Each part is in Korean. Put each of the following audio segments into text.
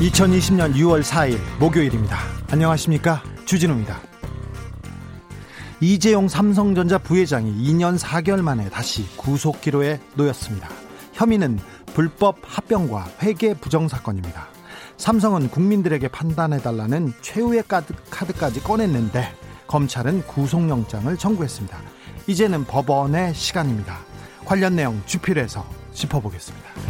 (2020년 6월 4일) 목요일입니다 안녕하십니까 주진우입니다 이재용 삼성전자 부회장이 2년 4개월 만에 다시 구속기로에 놓였습니다 혐의는 불법 합병과 회계 부정 사건입니다 삼성은 국민들에게 판단해달라는 최후의 카드까지 꺼냈는데 검찰은 구속영장을 청구했습니다. 이제는 법원의 시간입니다. 관련 내용 주필에서 짚어보겠습니다.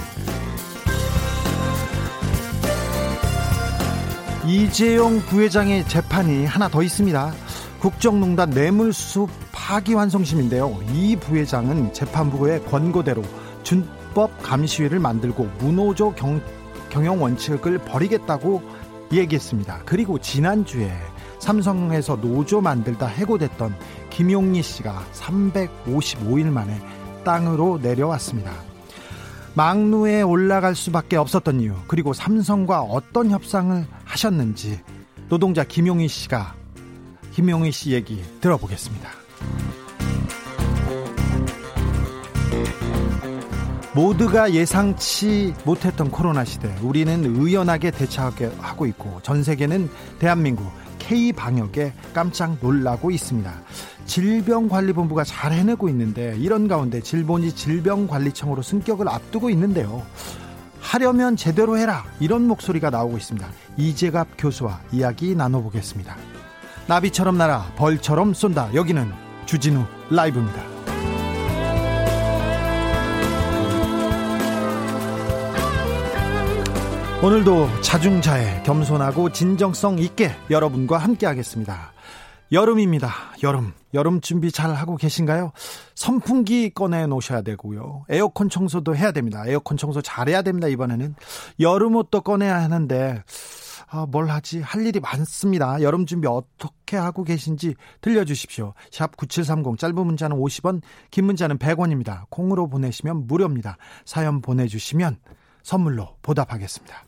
이재용 부회장의 재판이 하나 더 있습니다. 국정농단 뇌물수수 파기환송심인데요. 이 부회장은 재판부의 권고대로 준법 감시위를 만들고 문호조 경, 경영 원칙을 버리겠다고 얘기했습니다. 그리고 지난주에 삼성에서 노조 만들다 해고됐던 김용리 씨가 355일 만에 땅으로 내려왔습니다. 막루에 올라갈 수밖에 없었던 이유, 그리고 삼성과 어떤 협상을 하셨는지 노동자 김용희 씨가 김용희 씨 얘기 들어보겠습니다. 모두가 예상치 못했던 코로나 시대, 우리는 의연하게 대처하고 있고 전 세계는 대한민국 K 방역에 깜짝 놀라고 있습니다. 질병관리본부가 잘 해내고 있는데 이런 가운데 질본이 질병관리청으로 승격을 앞두고 있는데요. 하려면 제대로 해라 이런 목소리가 나오고 있습니다. 이재갑 교수와 이야기 나눠보겠습니다. 나비처럼 날아 벌처럼 쏜다. 여기는 주진우 라이브입니다. 오늘도 자중자애 겸손하고 진정성 있게 여러분과 함께 하겠습니다. 여름입니다. 여름. 여름 준비 잘 하고 계신가요? 선풍기 꺼내 놓으셔야 되고요. 에어컨 청소도 해야 됩니다. 에어컨 청소 잘 해야 됩니다. 이번에는 여름 옷도 꺼내야 하는데 아, 뭘 하지? 할 일이 많습니다. 여름 준비 어떻게 하고 계신지 들려주십시오. 샵 9730 짧은 문자는 50원, 긴 문자는 100원입니다. 콩으로 보내시면 무료입니다. 사연 보내주시면 선물로 보답하겠습니다.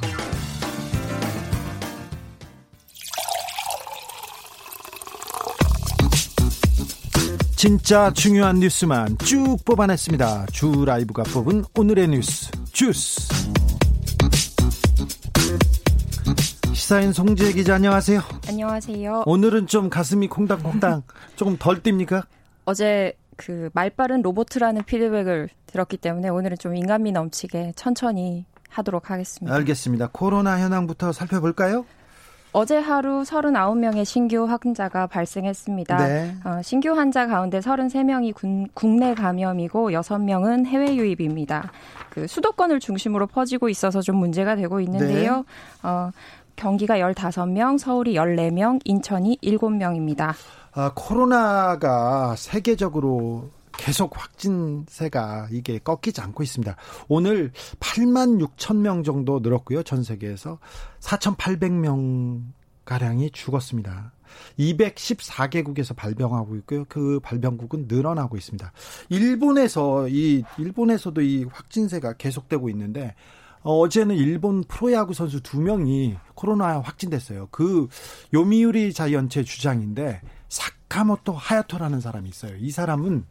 진짜 중요한 뉴스만 쭉 뽑아냈습니다. 주 라이브가 뽑은 오늘의 뉴스 주스. 시사인 송재 기자 안녕하세요. 안녕하세요. 오늘은 좀 가슴이 콩당콩당 조금 덜 뜁니까? 어제 그 말빠른 로보트라는 피드백을 들었기 때문에 오늘은 좀 인간미 넘치게 천천히 하도록 하겠습니다. 알겠습니다. 코로나 현황부터 살펴볼까요? 어제 하루 39명의 신규 확진자가 발생했습니다. 네. 어, 신규 환자 가운데 33명이 군, 국내 감염이고 6명은 해외 유입입니다. 그 수도권을 중심으로 퍼지고 있어서 좀 문제가 되고 있는데요. 네. 어, 경기가 15명, 서울이 14명, 인천이 7명입니다. 아, 코로나가 세계적으로 계속 확진세가 이게 꺾이지 않고 있습니다. 오늘 8만 6천 명 정도 늘었고요. 전 세계에서 4,800명 가량이 죽었습니다. 214개국에서 발병하고 있고요. 그 발병국은 늘어나고 있습니다. 일본에서 이 일본에서도 이 확진세가 계속되고 있는데 어제는 일본 프로야구 선수 두 명이 코로나 확진됐어요. 그 요미우리 자이언츠의 주장인데 사카모토 하야토라는 사람이 있어요. 이 사람은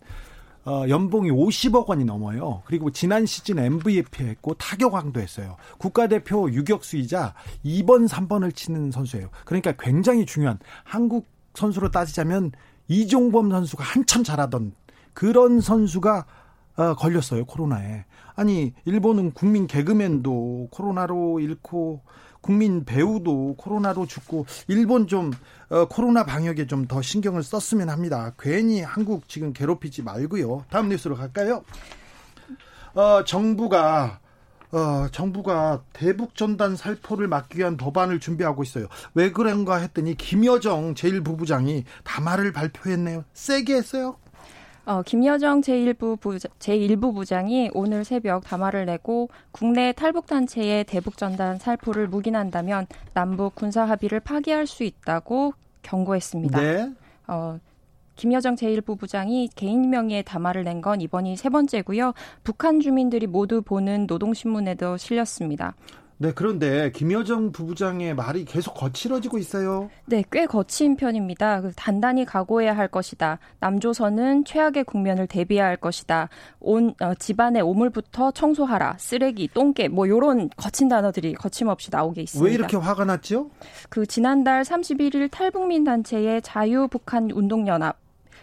어, 연봉이 50억 원이 넘어요. 그리고 지난 시즌 MVP 했고 타격왕도 했어요. 국가대표 유격수이자 2번, 3번을 치는 선수예요. 그러니까 굉장히 중요한 한국 선수로 따지자면 이종범 선수가 한참 잘하던 그런 선수가 어, 걸렸어요 코로나에. 아니 일본은 국민 개그맨도 코로나로 잃고 국민 배우도 코로나로 죽고 일본 좀 어, 코로나 방역에 좀 더 신경을 썼으면 합니다. 괜히 한국 지금 괴롭히지 말고요. 다음 뉴스로 갈까요? 어, 정부가 어, 정부가 대북 전단 살포를 막기 위한 법안을 준비하고 있어요. 왜 그런가 했더니 김여정 제1부부장이 담화를 발표했네요. 세게 했어요. 어, 김여정 제1부 부자, 제1부 부장이 오늘 새벽 담화를 내고 국내 탈북 단체의 대북 전단 살포를 묵인한다면 남북 군사 합의를 파기할 수 있다고 경고했습니다. 네. 어, 김여정 제1부 부장이 개인 명의의 담화를 낸 건 이번이 세 번째고요. 북한 주민들이 모두 보는 노동신문에도 실렸습니다. 네, 그런데 김여정 부부장의 말이 계속 거칠어지고 있어요. 네, 꽤 거친 편입니다. 그 단단히 각오해야 할 것이다. 남조선은 최악의 국면을 대비해야 할 것이다. 온 어, 집안의 오물부터 청소하라. 쓰레기, 똥개 뭐 요런 거친 단어들이 거침없이 나오게 있습니다. 왜 이렇게 화가 났죠? 그 지난달 31일 탈북민 단체의 자유북한 운동연합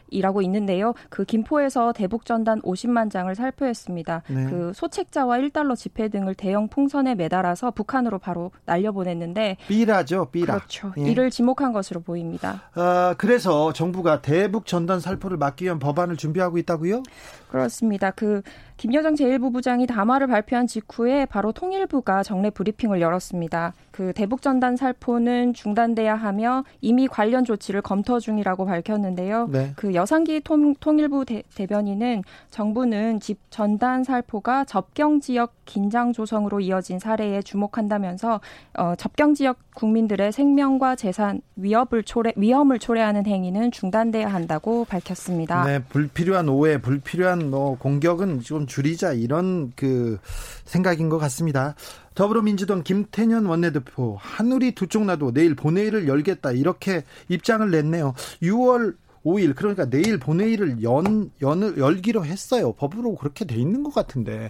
이라고 있는데요. 그 김포에서 대북 전단 50만 장을 살포했습니다. 네. 그 소책자와 1달러 지폐 등을 대형 풍선에 매달아서 북한으로 바로 날려보냈는데 삐라죠, 삐라. 그렇죠. 예. 이를 지목한 것으로 보입니다. 아, 그래서 정부가 대북 전단 살포를 막기 위한 법안을 준비하고 있다고요? 그렇습니다. 그 김여정 제1부부장이 담화를 발표한 직후에 바로 통일부가 정례 브리핑을 열었습니다. 그 대북 전단 살포는 중단돼야 하며 이미 관련 조치를 검토 중이라고 밝혔는데요. 네. 그 여상기 통, 일부 대, 변인은 정부는 집 전단 살포가 접경 지역 긴장 조성으로 이어진 사례에 주목한다면서 어, 접경 지역 국민들의 생명과 재산 위협을 초래 위험을 초래하는 행위는 중단돼야 한다고 밝혔습니다. 네, 불필요한 오해, 불필요한 뭐 공격은 좀 줄이자 이런 그 생각인 것 같습니다. 더불어민주당 김태년 원내대표 하늘이 두쪽 나도 내일 본회의를 열겠다 이렇게 입장을 냈네요. 6월 5일 그러니까 내일 본회의를 연, 연 열기로 했어요. 법으로 그렇게 돼 있는 것 같은데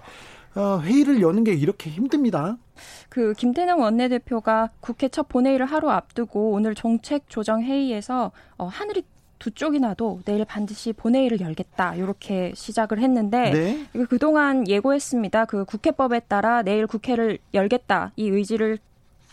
어, 회의를 여는 게 이렇게 힘듭니다. 그 김태년 원내대표가 국회 첫 본회의를 하루 앞두고 오늘 정책 조정 회의에서 어, 하늘이 두 쪽이나도 내일 반드시 본회의를 열겠다 이렇게 시작을 했는데 네? 그동안 예고했습니다. 그 국회법에 따라 내일 국회를 열겠다 이 의지를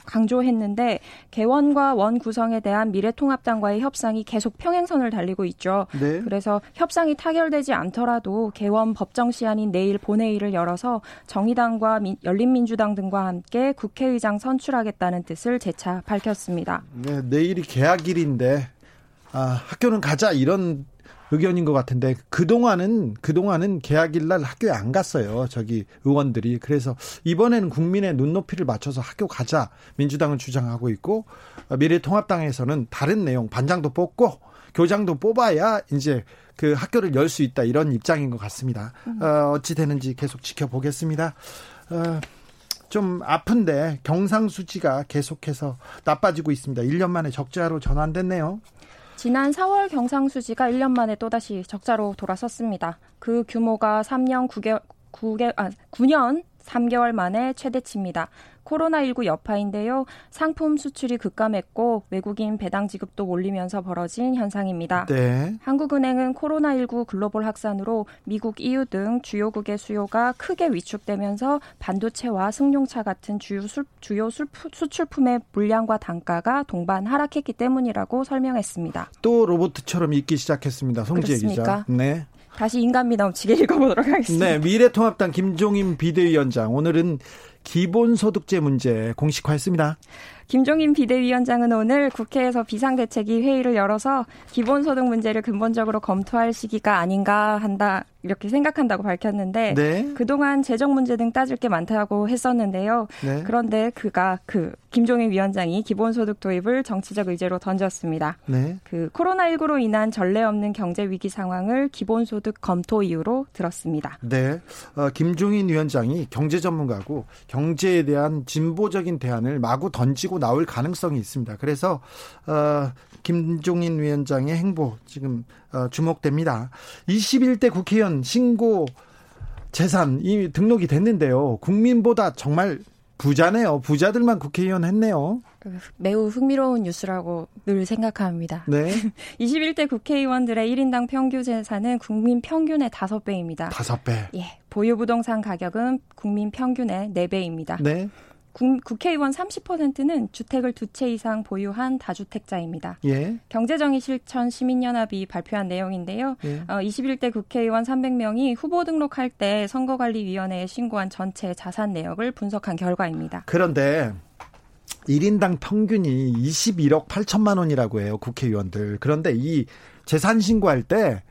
강조했는데 개원과 원 구성에 대한 미래통합당과의 협상이 계속 평행선을 달리고 있죠. 네. 그래서 협상이 타결되지 않더라도 개원 법정 시한인 내일 본회의를 열어서 정의당과 민, 열린민주당 등과 함께 국회의장 선출하겠다는 뜻을 재차 밝혔습니다. 네, 내일이 개학일인데 아, 학교는 가자 이런 의견인 것 같은데 그 동안은 그 동안은 개학일 날 학교에 안 갔어요. 저기 의원들이. 그래서 이번에는 국민의 눈높이를 맞춰서 학교 가자 민주당은 주장하고 있고 미래통합당에서는 다른 내용 반장도 뽑고 교장도 뽑아야 이제 그 학교를 열 수 있다 이런 입장인 것 같습니다. 어, 어찌 되는지 계속 지켜보겠습니다. 어, 좀 아픈데 경상수지가 계속해서 나빠지고 있습니다. 1년 만에 적자로 전환됐네요. 지난 4월 경상수지가 1년 만에 또다시 적자로 돌아섰습니다. 그 규모가 3년 9개월, 9개, 아, 9년 3개월 만에 최대치입니다. 코로나19 여파인데요. 상품 수출이 급감했고 외국인 배당 지급도 몰리면서 벌어진 현상입니다. 네. 한국은행은 코로나19 글로벌 확산으로 미국, EU 등 주요국의 수요가 크게 위축되면서 반도체와 승용차 같은 주요, 술, 주요 술, 수출품의 물량과 단가가 동반 하락했기 때문이라고 설명했습니다. 또 로봇처럼 읽기 시작했습니다. 송지혜 기자. 네. 다시 인간미 넘치게 읽어보도록 하겠습니다. 네, 미래통합당 김종인 비대위원장 오늘은 기본소득제 문제 공식화했습니다. 김종인 비대위원장은 오늘 국회에서 비상대책위 회의를 열어서 기본소득 문제를 근본적으로 검토할 시기가 아닌가 한다 이렇게 생각한다고 밝혔는데 네. 그동안 재정 문제 등 따질 게 많다고 했었는데요. 네. 그런데 그가 그 김종인 위원장이 기본소득 도입을 정치적 의제로 던졌습니다. 네. 그 코로나19로 인한 전례 없는 경제 위기 상황을 기본소득 검토 이유로 들었습니다. 네. 어, 김종인 위원장이 경제 전문가고 경제에 대한 진보적인 대안을 마구 던지고 나올 가능성이 있습니다. 그래서 어, 김종인 위원장의 행보 지금 어, 주목됩니다. 21대 국회의원 신고 재산 이 등록이 됐는데요. 국민보다 정말 부자네요. 부자들만 국회의원 했네요. 매우 흥미로운 뉴스라고 늘 생각합니다. 네. 21대 국회의원들의 1인당 평균 재산은 국민 평균의 5배입니다. 5배. 예. 보유 부동산 가격은 국민 평균의 4배입니다. 네. 국회의원 30%는 주택을 두 채 이상 보유한 다주택자입니다. 예. 경제정의 실천 시민연합이 발표한 내용인데요. 예. 어, 21대 국회의원 300명이 후보 등록할 때 선거관리위원회에 신고한 전체 자산 내역을 분석한 결과입니다. 그런데 1인당 평균이 21억 8천만 원이라고 해요. 국회의원들. 그런데 이 재산 신고할 때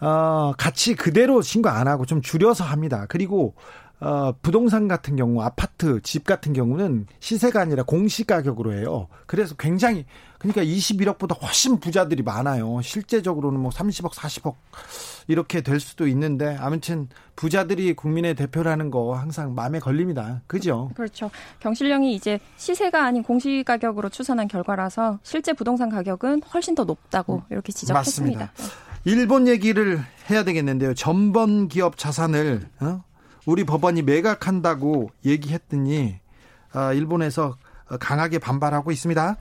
어, 같이 그대로 신고 안 하고 좀 줄여서 합니다. 그리고 어, 부동산 같은 경우, 아파트, 집 같은 경우는 시세가 아니라 공시 가격으로 해요. 그래서 굉장히, 그러니까 21억보다 훨씬 부자들이 많아요. 실제적으로는 뭐 30억, 40억 이렇게 될 수도 있는데, 아무튼 부자들이 국민의 대표라는 거 항상 마음에 걸립니다. 그죠? 그렇죠. 경실령이 이제 시세가 아닌 공시 가격으로 추산한 결과라서 실제 부동산 가격은 훨씬 더 높다고 음, 이렇게 지적했습니다. 맞습니다. 일본 얘기를 해야 되겠는데요. 전범 기업 자산을, 어? 우리 법원이 매각한다고 얘기했더니 아, 일본에서 강하게 반발하고 있습니다.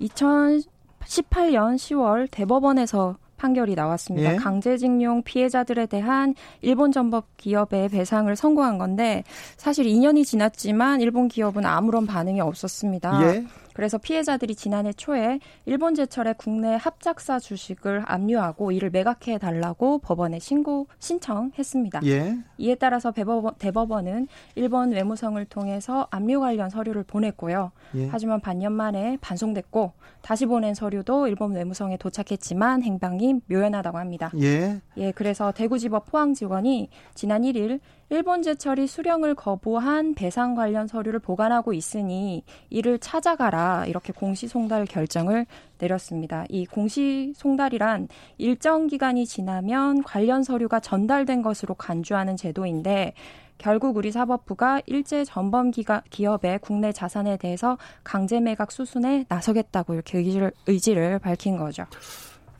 2018년 10월 대법원에서 판결이 나왔습니다. 예? 강제징용 피해자들에 대한 일본 전법 기업의 배상을 선고한 건데 사실 2년이 지났지만 일본 기업은 아무런 반응이 없었습니다. 예? 그래서 피해자들이 지난해 초에 일본 제철의 국내 합작사 주식을 압류하고 이를 매각해 달라고 법원에 신고 신청했습니다. 예. 이에 따라서 대법원, 대법원은 일본 외무성을 통해서 압류 관련 서류를 보냈고요. 예. 하지만 반년 만에 반송됐고 다시 보낸 서류도 일본 외무성에 도착했지만 행방이 묘연하다고 합니다. 예. 예, 그래서 대구지법 포항지원이 지난 1일 일본 제철이 수령을 거부한 배상 관련 서류를 보관하고 있으니 이를 찾아가라 이렇게 공시 송달 결정을 내렸습니다. 이 공시 송달이란 일정 기간이 지나면 관련 서류가 전달된 것으로 간주하는 제도인데 결국 우리 사법부가 일제 전범 기가, 기업의 국내 자산에 대해서 강제 매각 수순에 나서겠다고 이렇게 의지를, 의지를 밝힌 거죠.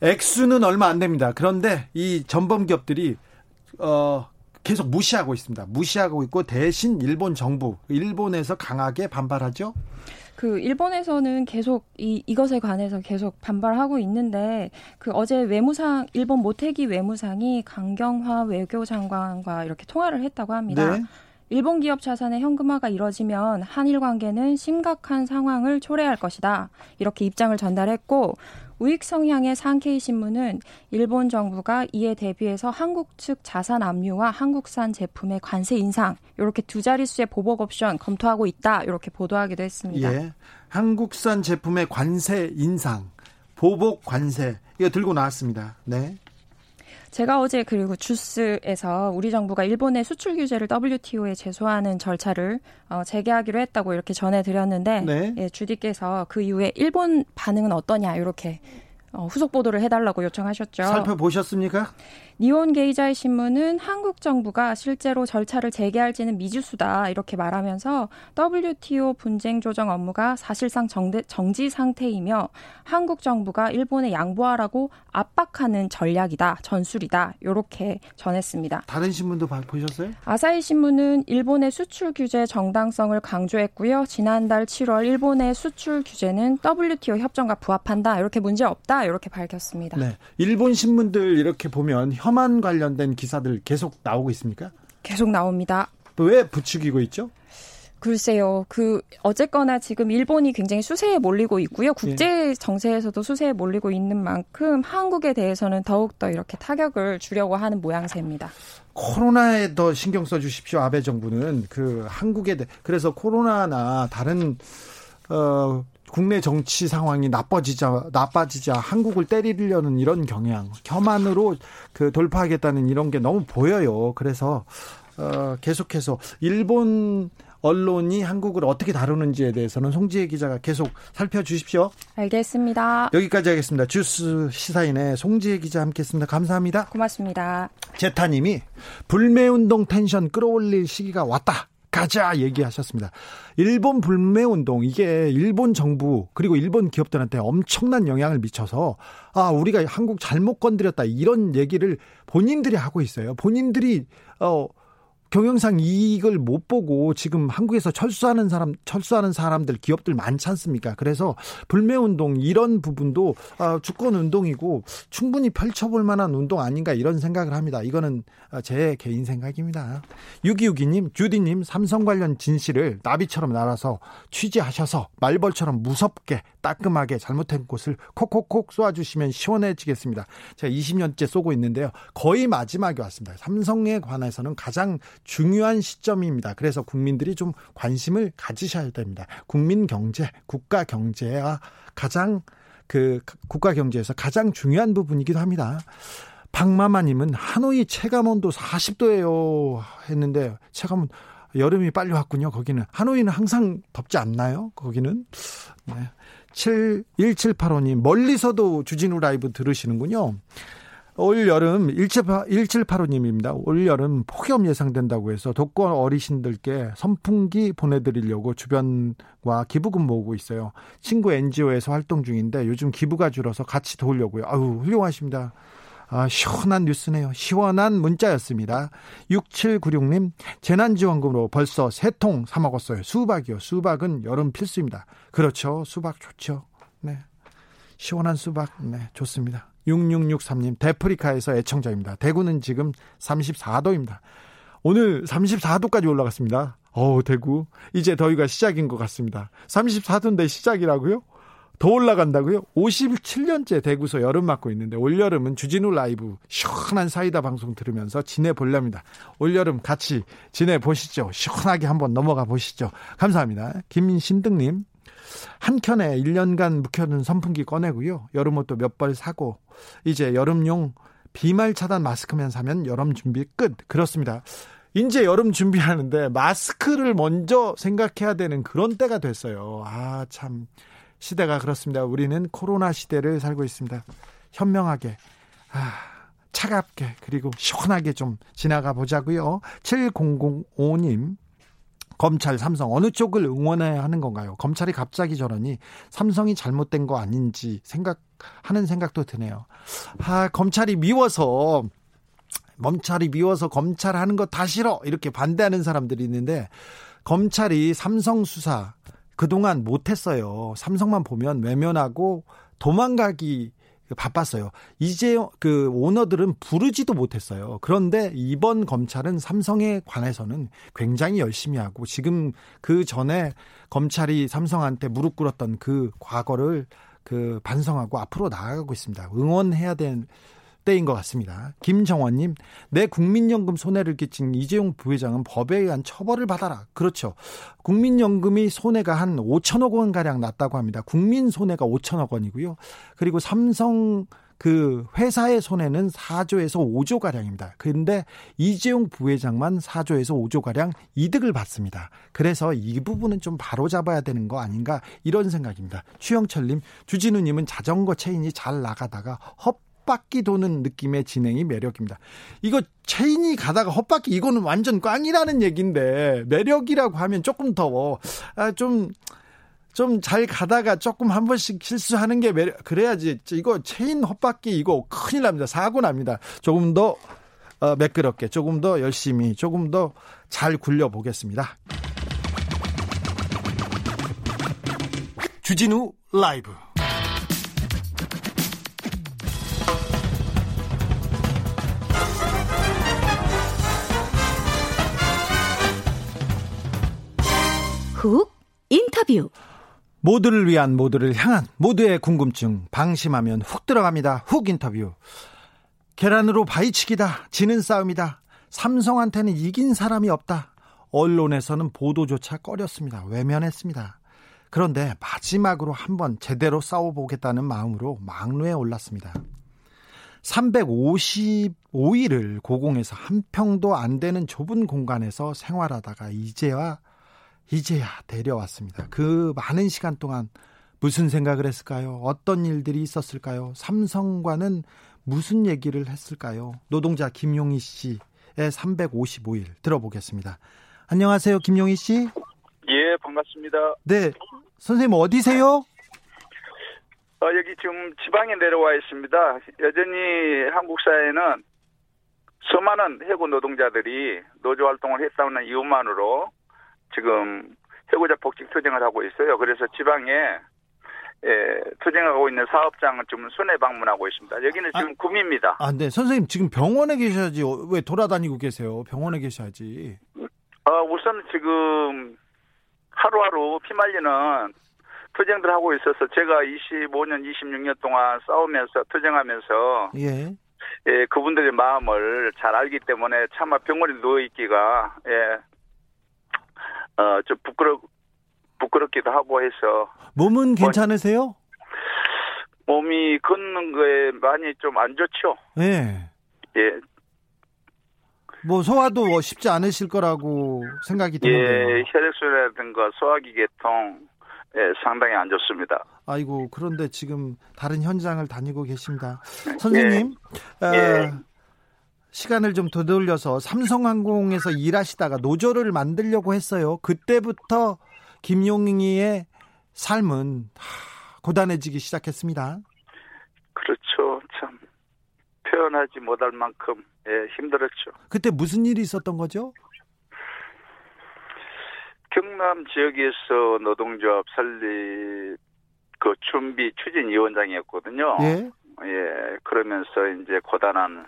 액수는 얼마 안 됩니다. 그런데 이 전범 기업들이 어 계속 무시하고 있습니다. 무시하고 있고 대신 일본 정부, 일본에서 강하게 반발하죠. 그 일본에서는 계속 이 이것에 관해서 계속 반발하고 있는데 그 어제 외무상 일본 모태기 외무상이 강경화 외교장관과 이렇게 통화를 했다고 합니다. 네. 일본 기업 자산의 현금화가 이뤄지면 한일 관계는 심각한 상황을 초래할 것이다. 이렇게 입장을 전달했고 우익 성향의 상케이 신문은 일본 정부가 이에 대비해서 한국 측 자산 압류와 한국산 제품의 관세 인상 이렇게 두 자릿수의 보복 옵션 검토하고 있다 이렇게 보도하기도 했습니다. 예. 한국산 제품의 관세 인상, 보복 관세 이거 들고 나왔습니다. 네. 제가 어제 그리고 주스에서 우리 정부가 일본의 수출 규제를 WTO에 제소하는 절차를 어, 재개하기로 했다고 이렇게 전해드렸는데 네. 예, 주디께서 그 이후에 일본 반응은 어떠냐 이렇게 어, 후속 보도를 해달라고 요청하셨죠. 살펴보셨습니까? 니온 게이자의 신문은 한국 정부가 실제로 절차를 재개할지는 미지수다 이렇게 말하면서 WTO 분쟁 조정 업무가 사실상 정대, 정지 상태이며 한국 정부가 일본에 양보하라고 압박하는 전략이다 전술이다 이렇게 전했습니다. 다른 신문도 보셨어요? 아사히 신문은 일본의 수출 규제 정당성을 강조했고요. 지난달 7월 일본의 수출 규제는 WTO 협정과 부합한다 이렇게 문제 없다 이렇게 밝혔습니다. 네, 일본 신문들 이렇게 보면 혐한 관련된 기사들 계속 나오고 있습니까? 계속 나옵니다. 왜 부추기고 있죠? 글쎄요. 그 어쨌거나 지금 일본이 굉장히 수세에 몰리고 있고요. 국제 예. 정세에서도 수세에 몰리고 있는 만큼 한국에 대해서는 더욱 더 이렇게 타격을 주려고 하는 모양새입니다. 코로나에 더 신경 써 주십시오. 아베 정부는 그 한국에 대 그래서 코로나나 다른 어 국내 정치 상황이 나빠지자 나빠지자 한국을 때리려는 이런 경향, 혐한으로 그 돌파하겠다는 이런 게 너무 보여요. 그래서 어 계속해서 일본 언론이 한국을 어떻게 다루는지에 대해서는 송지혜 기자가 계속 살펴주십시오. 알겠습니다. 여기까지 하겠습니다. 주스 시사인의 송지혜 기자 함께했습니다. 감사합니다. 고맙습니다. 제타님이 불매운동 텐션 끌어올릴 시기가 왔다. 가자 얘기하셨습니다. 일본 불매 운동 이게 일본 정부 그리고 일본 기업들한테 엄청난 영향을 미쳐서 아 우리가 한국 잘못 건드렸다 이런 얘기를 본인들이 하고 있어요. 본인들이 어 경영상 이익을 못 보고 지금 한국에서 철수하는 사람, 철수하는 사람들, 기업들 많지 않습니까? 그래서 불매 운동 이런 부분도 아, 주권 운동이고 충분히 펼쳐볼 만한 운동 아닌가 이런 생각을 합니다. 이거는 아, 제 개인 생각입니다. 6262님, 주디님, 삼성 관련 진실을 나비처럼 날아서 취재하셔서 말벌처럼 무섭게 따끔하게 잘못된 곳을 콕콕콕 쏘아주시면 시원해지겠습니다. 제가 20년째 쏘고 있는데요. 거의 마지막에 왔습니다. 삼성에 관해서는 가장 중요한 시점입니다. 그래서 국민들이 좀 관심을 가지셔야 됩니다. 국민 경제, 국가 경제와 가장 그 국가 경제에서 가장 중요한 부분이기도 합니다. 박마마님은 하노이 체감 온도 40도예요 했는데 체감은 여름이 빨리 왔군요. 거기는 하노이는 항상 덥지 않나요? 거기는 네. 7 1785님 멀리서도 주진우 라이브 들으시는군요. 올 여름 1785님입니다. 올 여름 폭염 예상된다고 해서 독거 어르신들께 선풍기 보내드리려고 주변과 기부금 모으고 있어요. 친구 NGO에서 활동 중인데 요즘 기부가 줄어서 같이 도우려고요. 아유 훌륭하십니다. 아, 시원한 뉴스네요. 시원한 문자였습니다. 6796님, 재난지원금으로 벌써 세 통 사먹었어요. 수박이요. 수박은 여름 필수입니다. 그렇죠. 수박 좋죠. 네. 시원한 수박, 네, 좋습니다. 6663님, 데프리카에서 애청자입니다. 대구는 지금 34도입니다. 오늘 34도까지 올라갔습니다. 어우, 대구. 이제 더위가 시작인 것 같습니다. 34도인데 시작이라고요? 더 올라간다고요? 57년째 대구서 여름 맞고 있는데 올여름은 주진우 라이브 시원한 사이다 방송 들으면서 지내보렵니다. 올여름 같이 지내보시죠. 시원하게 한번 넘어가 보시죠. 감사합니다. 김신등님. 한 켠에 1년간 묵혀둔 선풍기 꺼내고요. 여름옷도 몇 벌 사고 이제 여름용 비말 차단 마스크만 사면 여름 준비 끝. 그렇습니다. 이제 여름 준비하는데 마스크를 먼저 생각해야 되는 그런 때가 됐어요. 아, 참. 시대가 그렇습니다. 우리는 코로나 시대를 살고 있습니다. 현명하게, 아, 차갑게, 그리고 시원하게 좀 지나가 보자고요. 7005님. 검찰, 삼성 어느 쪽을 응원해야 하는 건가요? 검찰이 갑자기 저러니 삼성이 잘못된 거 아닌지 생각하는 생각도 드네요. 아, 검찰이 미워서 검찰이 미워서 검찰 하는 거 다 싫어 이렇게 반대하는 사람들이 있는데 검찰이 삼성 수사 그동안 못했어요. 삼성만 보면 외면하고 도망가기 바빴어요. 이제 그 오너들은 부르지도 못했어요. 그런데 이번 검찰은 삼성에 관해서는 굉장히 열심히 하고 지금 그 전에 검찰이 삼성한테 무릎 꿇었던 그 과거를 그 반성하고 앞으로 나아가고 있습니다. 응원해야 될 때인 것 같습니다. 김정원님, 내 국민연금 손해를 끼친 이재용 부회장은 법에 의한 처벌을 받아라. 그렇죠. 국민연금이 손해가 한 5천억 원 가량 났다고 합니다. 국민 손해가 5천억 원이고요. 그리고 삼성 그 회사의 손해는 4조에서 5조 가량입니다. 그런데 이재용 부회장만 4조에서 5조 가량 이득을 받습니다. 그래서 이 부분은 좀 바로 잡아야 되는 거 아닌가 이런 생각입니다. 추영철님, 주진우님은 자전거 체인이 잘 나가다가 헛 헛바퀴 도는 느낌의 진행이 매력입니다. 이거 체인이 가다가 헛바퀴 이거는 완전 꽝이라는 얘기인데 매력이라고 하면 조금 더 아, 좀좀잘 가다가 조금 한 번씩 실수하는 게 매력 그래야지 이거 체인 헛바퀴 이거 큰일 납니다. 사고 납니다. 조금 더 어, 매끄럽게 조금 더 열심히 조금 더 잘 굴려 보겠습니다. 주진우 라이브 훅 인터뷰 모두를 위한 모두를 향한 모두의 궁금증 방심하면 훅 들어갑니다. 훅 인터뷰. 계란으로 바위치기다. 지는 싸움이다. 삼성한테는 이긴 사람이 없다. 언론에서는 보도조차 꺼렸습니다. 외면했습니다. 그런데 마지막으로 한번 제대로 싸워보겠다는 마음으로 막루에 올랐습니다. 355일을 고공에서 한 평도 안 되는 좁은 공간에서 생활하다가 이제와 이제야 데려왔습니다. 그 많은 시간 동안 무슨 생각을 했을까요? 어떤 일들이 있었을까요? 삼성과는 무슨 얘기를 했을까요? 노동자 김용희 씨의 355일 들어보겠습니다. 안녕하세요, 김용희 씨. 예, 반갑습니다. 네, 선생님 어디세요? 어, 여기 지금 지방에 내려와 있습니다. 여전히 한국 사회는 수많은 해고 노동자들이 노조 활동을 했다는 이유만으로 지금 해고자 복직 투쟁을 하고 있어요. 그래서 지방에 예, 투쟁하고 있는 사업장은 지금 순회 방문하고 있습니다. 여기는 지금 아, 구입니다 아, 네. 선생님 지금 병원에 계셔야지 왜 돌아다니고 계세요? 병원에 계셔야지. 어, 우선 지금 하루하루 피말리는 투쟁들 하고 있어서 제가 25년, 26년 동안 싸우면서 투쟁하면서 예. 예, 그분들의 마음을 잘 알기 때문에 차마 병원에 누워 있기가 예, 어, 좀 부끄러 부끄럽기도 하고 해서 몸은 뭐 괜찮으세요? 몸이 걷는 거에 많이 좀 안 좋죠. 예. 예. 뭐 소화도 뭐 쉽지 않으실 거라고 생각이 드는데요. 예, 혈액순환이라든가 소화기 계통 예, 상당히 안 좋습니다. 아이고 그런데 지금 다른 현장을 다니고 계십니다. 선생님, 예. 어, 예. 시간을 좀 되돌려서 삼성항공에서 일하시다가 노조를 만들려고 했어요. 그때부터 김용희의 삶은 고단해지기 시작했습니다. 그렇죠. 참 표현하지 못할 만큼 예, 힘들었죠. 그때 무슨 일이 있었던 거죠? 경남 지역에서 노동조합 설립 그 준비 추진위원장이었거든요. 예. 예, 그러면서 이제 고단한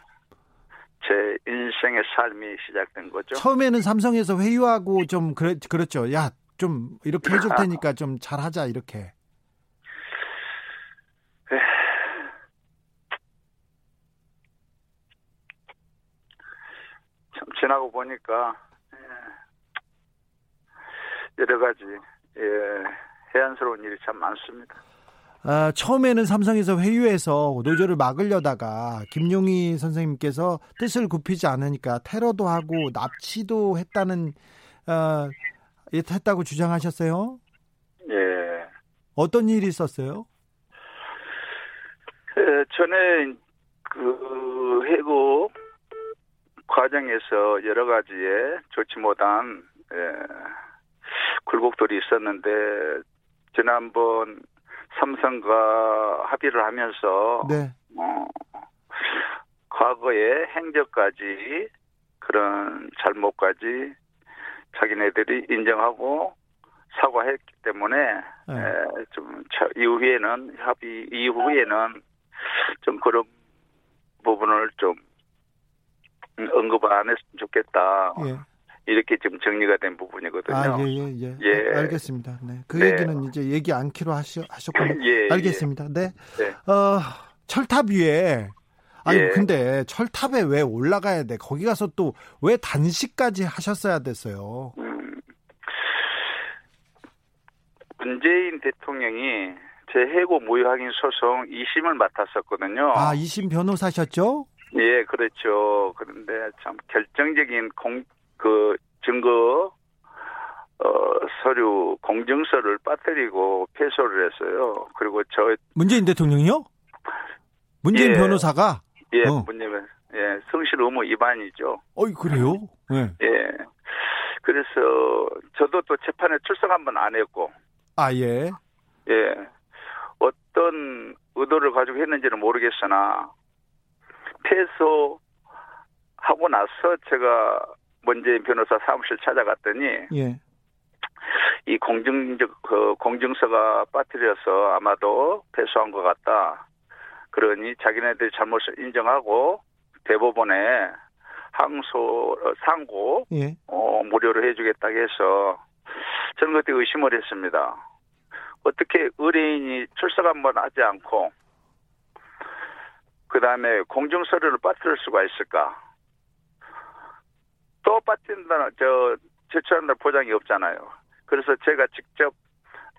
제 인생의 삶이 시작된 거죠. 처음에는 삼성에서 회유하고 좀 그래, 그렇죠. 야, 좀 이렇게 해줄 테니까 좀 잘하자 이렇게. 참 지나고 보니까 예, 여러 가지 예, 해안스러운 일이 참 많습니다. 아, 처음에는 삼성에서 회유해서 노조를 막으려다가 김용희 선생님께서 뜻을 굽히지 않으니까 테러도 하고 납치도 했다는 어, 했다고 주장하셨어요? 예. 어떤 일이 있었어요? 예, 전에 그 해고 과정에서 여러 가지의 좋지 못한 예, 굴곡들이 있었는데 지난번 삼성과 합의를 하면서 네. 어, 과거의 행적까지 그런 잘못까지 자기네들이 인정하고 사과했기 때문에 네. 에, 좀 이후에는 합의 이후에는 좀 그런 부분을 좀 언급을 안 했으면 좋겠다. 예. 이렇게 지금 정리가 된 부분이거든요. 아, 예, 예, 예. 예. 알겠습니다. 네. 그 네. 얘기는 이제 얘기 않기로 하시, 하셨군요. 예, 예, 알겠습니다. 네. 네. 어, 철탑 위에 아니 예. 근데 철탑에 왜 올라가야 돼? 거기 가서 또 왜 단식까지 하셨어야 됐어요? 음, 문재인 대통령이 제 해고 무효확인 소송 2심을 맡았었거든요. 아, 2심 변호사셨죠? 예, 그렇죠. 그런데 참 결정적인 공, 그 증거 어, 서류 공증서를 빠뜨리고 패소를 했어요. 그리고 저 문재인 대통령이요? 문재인 예, 변호사가 예, 어. 문재인 예, 성실 의무 위반이죠. 어이 그래요? 예. 예. 그래서 저도 또 재판에 출석 한번 안 했고. 아 예. 예. 어떤 의도를 가지고 했는지는 모르겠으나 패소하고 나서 제가 문재인 변호사 사무실 찾아갔더니 예. 이 공증적 그 공증서가 빠뜨려서 아마도 패소한 것 같다. 그러니 자기네들이 잘못을 인정하고 대법원에 항소 상고 예. 어, 무료로 해주겠다고 해서 저는 그때 의심을 했습니다. 어떻게 의뢰인이 출석 한번 하지 않고 그 다음에 공증서류를 빠뜨릴 수가 있을까? 또 빠뜨린다는 저 제출한다 보장이 없잖아요. 그래서 제가 직접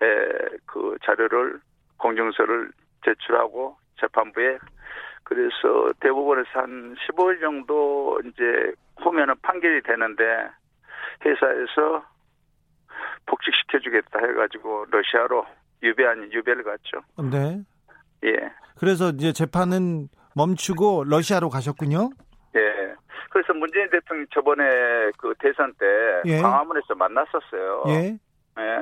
에, 그 자료를 공증서를 제출하고 재판부에 그래서 대법원에서 한 15일 정도 이제 후면은 판결이 되는데 회사에서 복직시켜주겠다 해가지고 러시아로 유배 아닌 유배를 갔죠. 네. 예. 그래서 이제 재판은 멈추고 러시아로 가셨군요. 예. 그래서 문재인 대통령 저번에 그 대선 때 예. 광화문에서 만났었어요. 예. 예.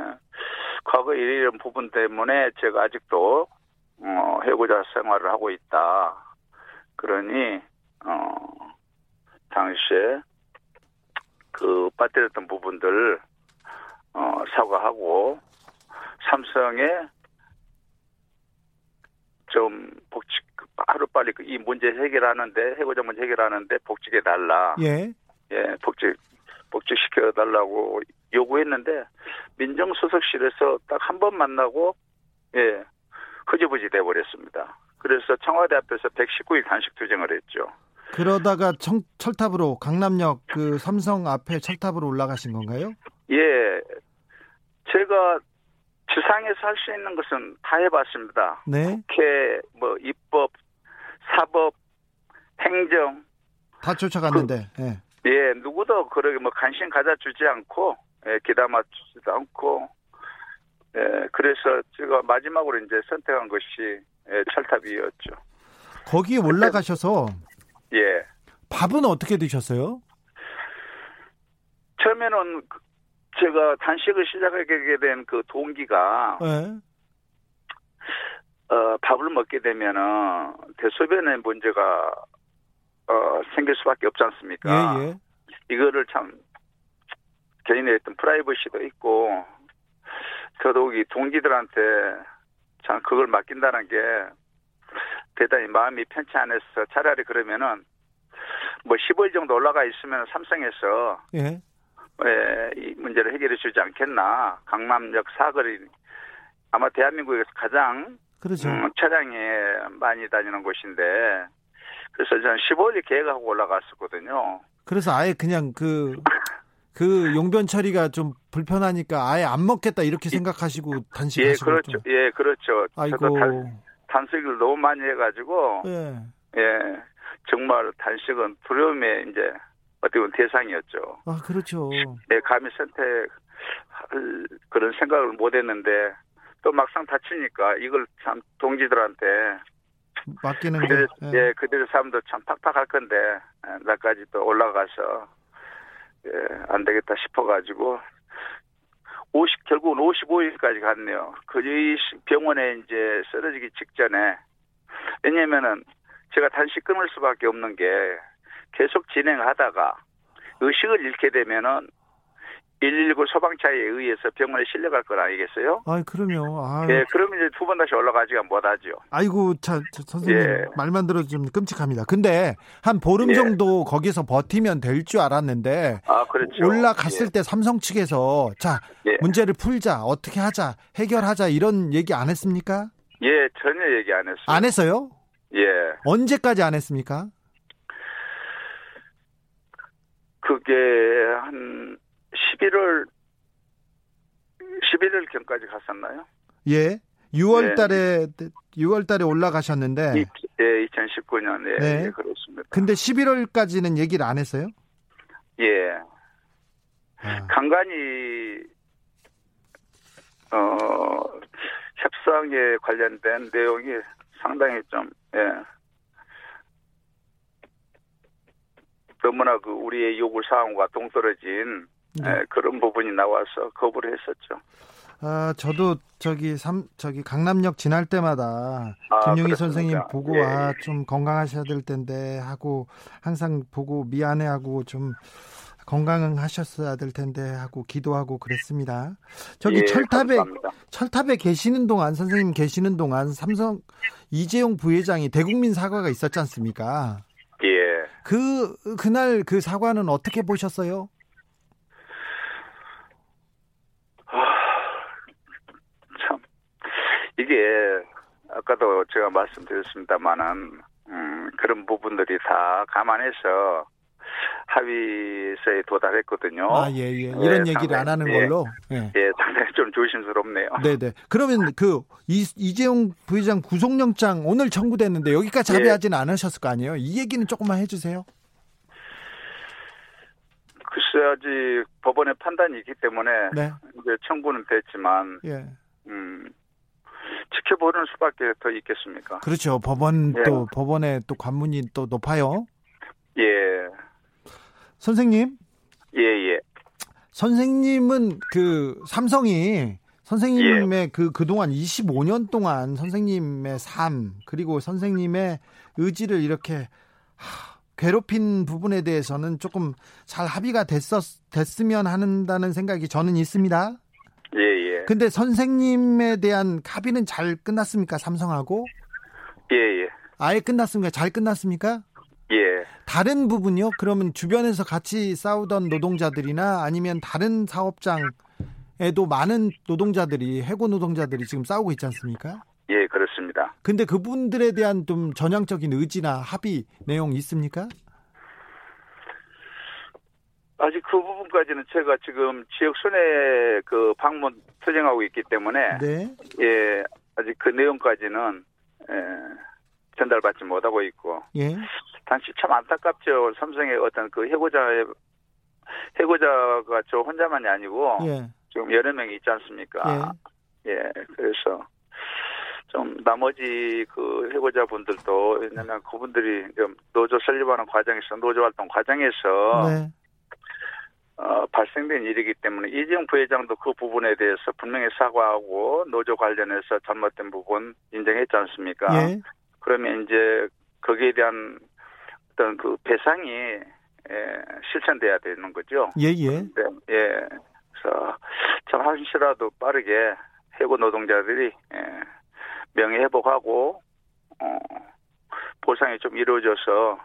과거 이런 부분 때문에 제가 아직도 어, 해고자 생활을 하고 있다. 그러니 어, 당시에 그 빠뜨렸던 부분들 어, 사과하고 삼성에 좀 복직 하루 빨리 그이 문제 해결하는데 해고자 문제 해결하는데 복직해 달라. 예. 예, 복직 복직 시켜 달라고 요구했는데 민정수석실에서 딱 한 번 만나고 예 흐지부지 돼 버렸습니다. 그래서 청와대 앞에서 119일 단식 투쟁을 했죠. 그러다가 청, 철탑으로 강남역 그 삼성 앞에 철탑으로 올라가신 건가요? 예, 제가 지상에서 할 수 있는 것은 다 해봤습니다. 네. 국회, 뭐 입법, 사법, 행정 다 쫓아갔는데. 그, 예. 예, 누구도 그러게 뭐 관심 가져주지 않고 예, 기다마 주지도 않고 예, 그래서 제가 마지막으로 이제 선택한 것이 예, 철탑이었죠. 거기에 올라가셔서 예. 밥은 어떻게 드셨어요? 처음에는 그 제가 단식을 시작하게 된 그 동기가 네. 어, 밥을 먹게 되면은 대소변에 문제가 어, 생길 수밖에 없지 않습니까? 예, 예. 이거를 참 개인의 어떤 프라이버시도 있고 더더욱 이 동기들한테 참 그걸 맡긴다는 게 대단히 마음이 편치 않아서 차라리 그러면은 뭐 10월 정도 올라가 있으면 삼성에서 예. 예, 이 문제를 해결해 주지 않겠나. 강남역 사거리 아마 대한민국에서 가장 그렇죠. 음, 차량이 많이 다니는 곳인데 그래서 저는 15일 계획하고 올라갔었거든요. 그래서 아예 그냥 그, 그 용변 처리가 좀 불편하니까 아예 안 먹겠다 이렇게 생각하시고 단식하시고. 예, 그렇죠. 예, 그렇죠. 아이고. 단, 단식을 너무 많이 해가지고. 예. 예. 정말 단식은 두려움에 이제 어떻게 보면 대상이었죠. 아, 그렇죠. 네, 감히 선택할 그런 생각을 못 했는데 또 막상 다치니까 이걸 참 동지들한테 맡기는 그들, 게 예. 예, 그들의 삶도 참 팍팍할 건데 예, 나까지 또 올라가서 예, 안 되겠다 싶어가지고 50 결국은 55일까지 갔네요. 그 병원에 이제 쓰러지기 직전에 왜냐면은 제가 단식 끊을 수밖에 없는 게 계속 진행하다가 의식을 잃게 되면은 119 소방차에 의해서 병원에 실려갈 건 아니겠어요? 아, 그럼요. 아, 예, 그러면 이제 두 번 다시 올라가지가 못하죠. 아이고, 자, 자 선생님 예. 말만 들어도 좀 끔찍합니다. 근데 한 보름 예. 정도 거기서 버티면 될 줄 알았는데, 아, 그렇죠. 올라갔을 예. 때 삼성 측에서 자 예. 문제를 풀자, 어떻게 하자, 해결하자 이런 얘기 안 했습니까? 예, 전혀 얘기 안 했어요. 안 했어요? 예. 언제까지 안 했습니까? 그게 한 11월 11월 경까지 갔었나요? 예. 6월 달에 네. 6월 달에 올라가셨는데 이, 예, 2019년에 네. 예, 그렇습니다. 근데 11월까지는 얘기를 안 했어요? 예. 아. 간간히 어 협상에 관련된 내용이 상당히 좀 예. 너무나 그 우리의 요구 사항과 동떨어진 네. 예, 그런 부분이 나와서 거부를 했었죠. 아, 저도 저기 삼 저기 강남역 지날 때마다 아, 김용희 선생님 보고 예, 아, 예. 좀 건강하셔야 될 텐데 하고 항상 보고 미안해하고 좀 건강하셨어야 될 텐데 하고 기도하고 그랬습니다. 저기 예, 철탑에 감사합니다. 철탑에 계시는 동안 선생님 계시는 동안 삼성 이재용 부회장이 대국민 사과가 있었지 않습니까? 예. 그 그날 그 사과는 어떻게 보셨어요? 참 이게 아까도 제가 말씀드렸습니다만은 음, 그런 부분들이 다 감안해서 합의서에 도달했거든요. 아, 예, 예. 이런 네, 얘기를 상당히, 안 하는 걸로? 예. 예, 상당히 좀 조심스럽네요. 네네. 네. 그러면 그 이, 이재용 부회장 구속영장 오늘 청구됐는데 여기까지 예. 합의하지는 않으셨을 거 아니에요? 이 얘기는 조금만 해주세요. 글쎄 아직 법원의 판단이 있기 때문에 네. 이제 청구는 됐지만 예. 음, 지켜보는 수밖에 더 있겠습니까? 그렇죠. 법원 예. 또 법원의 또 관문이 또 높아요. 예. 선생님. 예, 예. 선생님은 그 삼성이 선생님의 예. 그 그동안 25년 동안 선생님의 삶 그리고 선생님의 의지를 이렇게 하, 괴롭힌 부분에 대해서는 조금 잘 합의가 됐었 됐으면 한다는 생각이 저는 있습니다. 예, 예. 근데 선생님에 대한 합의는 잘 끝났습니까? 삼성하고? 예, 예. 아예 끝났습니까? 잘 끝났습니까? 예. 다른 부분이요? 그러면 주변에서 같이 싸우던 노동자들이나 아니면 다른 사업장에도 많은 노동자들이 해고 노동자들이 지금 싸우고 있지 않습니까? 예, 그렇습니다. 근데 그분들에 대한 좀 전향적인 의지나 합의 내용 있습니까? 아직 그 부분까지는 제가 지금 지역 순회 그 방문 투쟁하고 있기 때문에 네. 예 아직 그 내용까지는 예, 전달받지 못하고 있고 예. 당시 참 안타깝죠 삼성의 어떤 그 해고자의 해고자가 저 혼자만이 아니고 예. 지금 여러 명이 있지 않습니까? 예, 예 그래서 좀 나머지 그 해고자분들도 왜냐면 그분들이 노조 설립하는 과정에서 노조 활동 과정에서 네. 어, 발생된 일이기 때문에 이재용 부회장도 그 부분에 대해서 분명히 사과하고 노조 관련해서 잘못된 부분 인정했지 않습니까? 예. 그러면 이제 거기에 대한 어떤 그 배상이 예, 실천돼야 되는 거죠. 예, 예. 네, 예. 그래서 참 한시라도 빠르게 해고 노동자들이 예, 명예 회복하고 어, 보상이 좀 이루어져서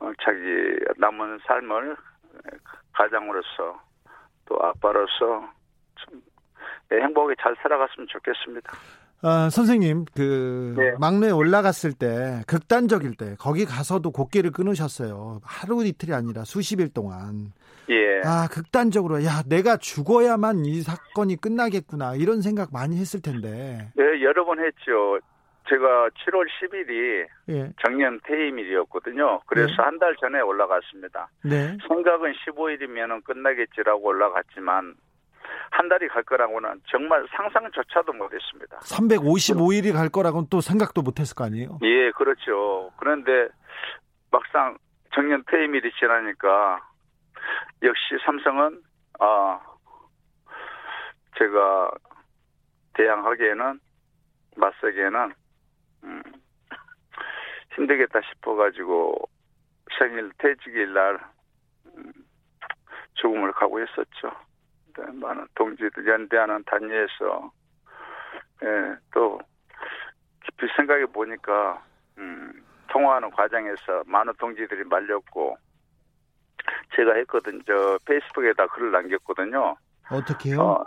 어, 자기 남은 삶을 가장으로서 또 아빠로서 좀 행복하게 잘 살아갔으면 좋겠습니다. 아, 선생님, 그, 네. 막내 올라갔을 때, 극단적일 때, 거기 가서도 곡기를 끊으셨어요. 하루 이틀이 아니라 수십일 동안. 예. 아, 극단적으로, 야, 내가 죽어야만 이 사건이 끝나겠구나. 이런 생각 많이 했을 텐데. 네, 여러 번 했죠. 제가 7월 10일이 예. 정년 퇴임일이었거든요. 그래서 네. 한달 전에 올라갔습니다. 네. 생각은 15일이면 끝나겠지라고 올라갔지만 한 달이 갈 거라고는 정말 상상조차도 못했습니다. 355일이 갈 거라고는 또 생각도 못 했을 거 아니에요? 예, 그렇죠. 그런데 막상 정년 퇴임일이 지나니까 역시 삼성은 아 제가 대항하기에는 맞서기에는 음, 힘들겠다 싶어가지고 생일 퇴직일 날 음, 죽음을 각오했었죠. 네, 많은 동지들 연대하는 단위에서 예, 또 깊이 생각해 보니까 음, 통화하는 과정에서 많은 동지들이 말렸고 제가 했거든 저 페이스북에다 글을 남겼거든요. 어떻게요? 어,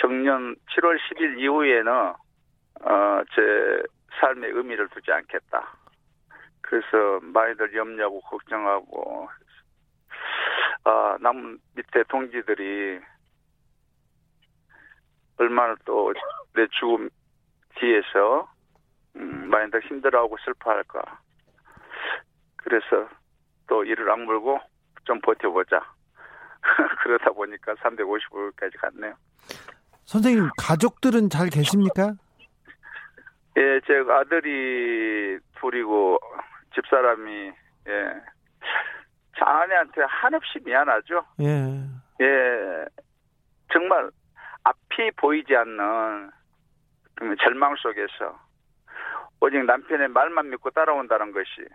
정년 7월 10일 이후에는 어, 제 삶의 의미를 두지 않겠다. 그래서 많이들 염려하고 걱정하고 아, 남 밑에 동지들이 얼마나 또 내 죽음 뒤에서 음, 많이 더 힘들어하고 슬퍼할까. 그래서 또 이를 악물고 좀 버텨보자. 그러다 보니까 355일까지 갔네요. 선생님, 가족들은 잘 계십니까? 예, 제 아들이 둘이고 집사람이 예. 저 아내한테 한없이 미안하죠. 예. 예. 정말 앞이 보이지 않는 그 절망 속에서 오직 남편의 말만 믿고 따라온다는 것이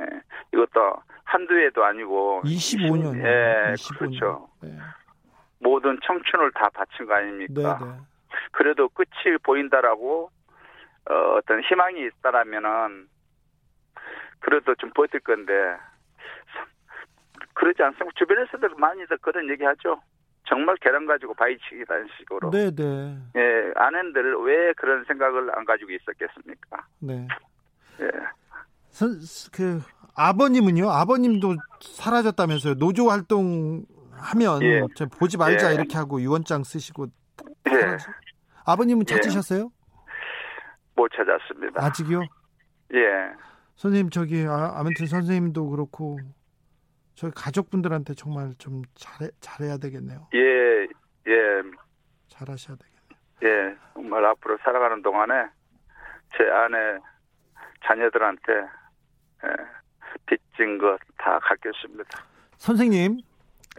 예. 이것도 한두 해도 아니고 25년. 예, 25년. 그렇죠. 네. 모든 청춘을 다 바친 거 아닙니까? 네, 네. 그래도 끝이 보인다라고 어, 어떤 희망이 있다라면은 그래도 좀 버틸 건데 그러지 않습니까? 주변에서도 많이들 그런 얘기하죠. 정말 계란 가지고 바위치기라는 식으로. 네, 네. 예, 아내들 왜 그런 생각을 안 가지고 있었겠습니까? 네. 예. 선, 그 아버님은요? 아버님도 사라졌다면서요? 노조 활동 하면 예. 저 보지 말자 예. 이렇게 하고 유언장 쓰시고 예. 아버님은 예. 찾으셨어요? 못 찾았습니다. 아직이요? 예. 선생님 저기 아, 아무튼 선생님도 그렇고 저희 가족분들한테 정말 좀 잘해 잘해야 되겠네요. 예. 예. 잘하셔야 되겠네요. 예. 정말 앞으로 살아가는 동안에 제 아내 자녀들한테 예, 빚진 것 다 갚겠습니다. 선생님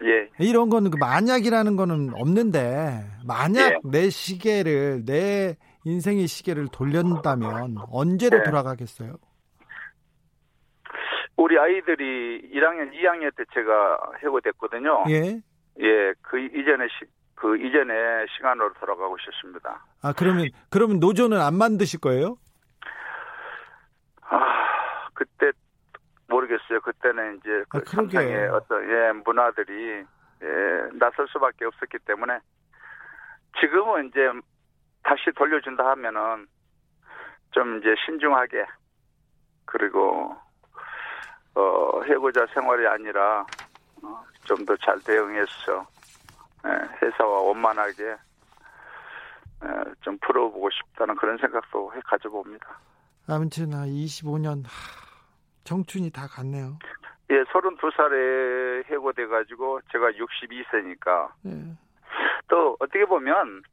예. 이런 거는 그 만약이라는 거는 없는데 만약 예. 내 시계를 내 인생의 시계를 돌린다면 언제로 예. 돌아가겠어요? 우리 아이들이 1학년, 2학년 때 제가 해고됐거든요. 예. 예, 그 이전에 시, 그 이전에 시간으로 돌아가고 싶습니다. 아, 그러면 그러면 노조는 안 만드실 거예요? 아, 그때 모르겠어요. 그때는 이제 그 아, 삼성의 어떤 예, 문화들이 예, 나설 수밖에 없었기 때문에 지금은 이제 다시 돌려준다 하면은 좀 이제 신중하게 그리고 어, 해고자 생활이 아니라 어, 좀더 잘 대응해서 예, 회사와 원만하게 예, 좀 풀어보고 싶다는 그런 생각도 가져봅니다. 아무튼 25년 청춘이 다 갔네요. 예, 32살에 해고돼 가지고 제가 62세니까 예. 또 어떻게 보면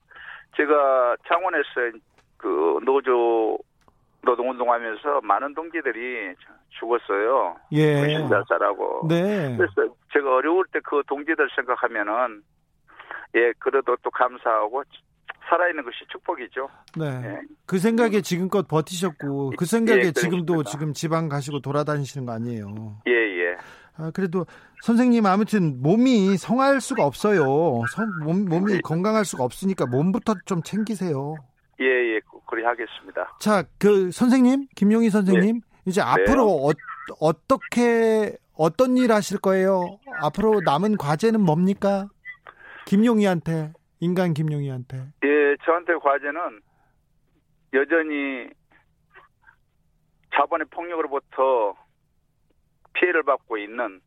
제가 창원에서 그 노조 노동운동 하면서 많은 동지들이 죽었어요. 예. 신자자라고. 네. 그래서 제가 어려울 때 그 동지들 생각하면은 예 그래도 또 감사하고 살아있는 것이 축복이죠. 네. 예. 그 생각에 지금껏 버티셨고 그 생각에 예, 지금도 지금 지방 가시고 돌아다니시는 거 아니에요. 예 예. 아, 그래도 선생님 아무튼 몸이 성할 수가 없어요. 성, 몸, 몸이 네. 건강할 수가 없으니까 몸부터 좀 챙기세요. 예, 예, 그리 하겠습니다. 자, 그 선생님, 김용희 선생님, 네. 이제 앞으로 네. 어, 어떻게 어떤 일 하실 거예요? 앞으로 남은 과제는 뭡니까? 김용희한테 인간 김용희한테. 예, 저한테 과제는 여전히 자본의 폭력으로부터 피해를 받고 있는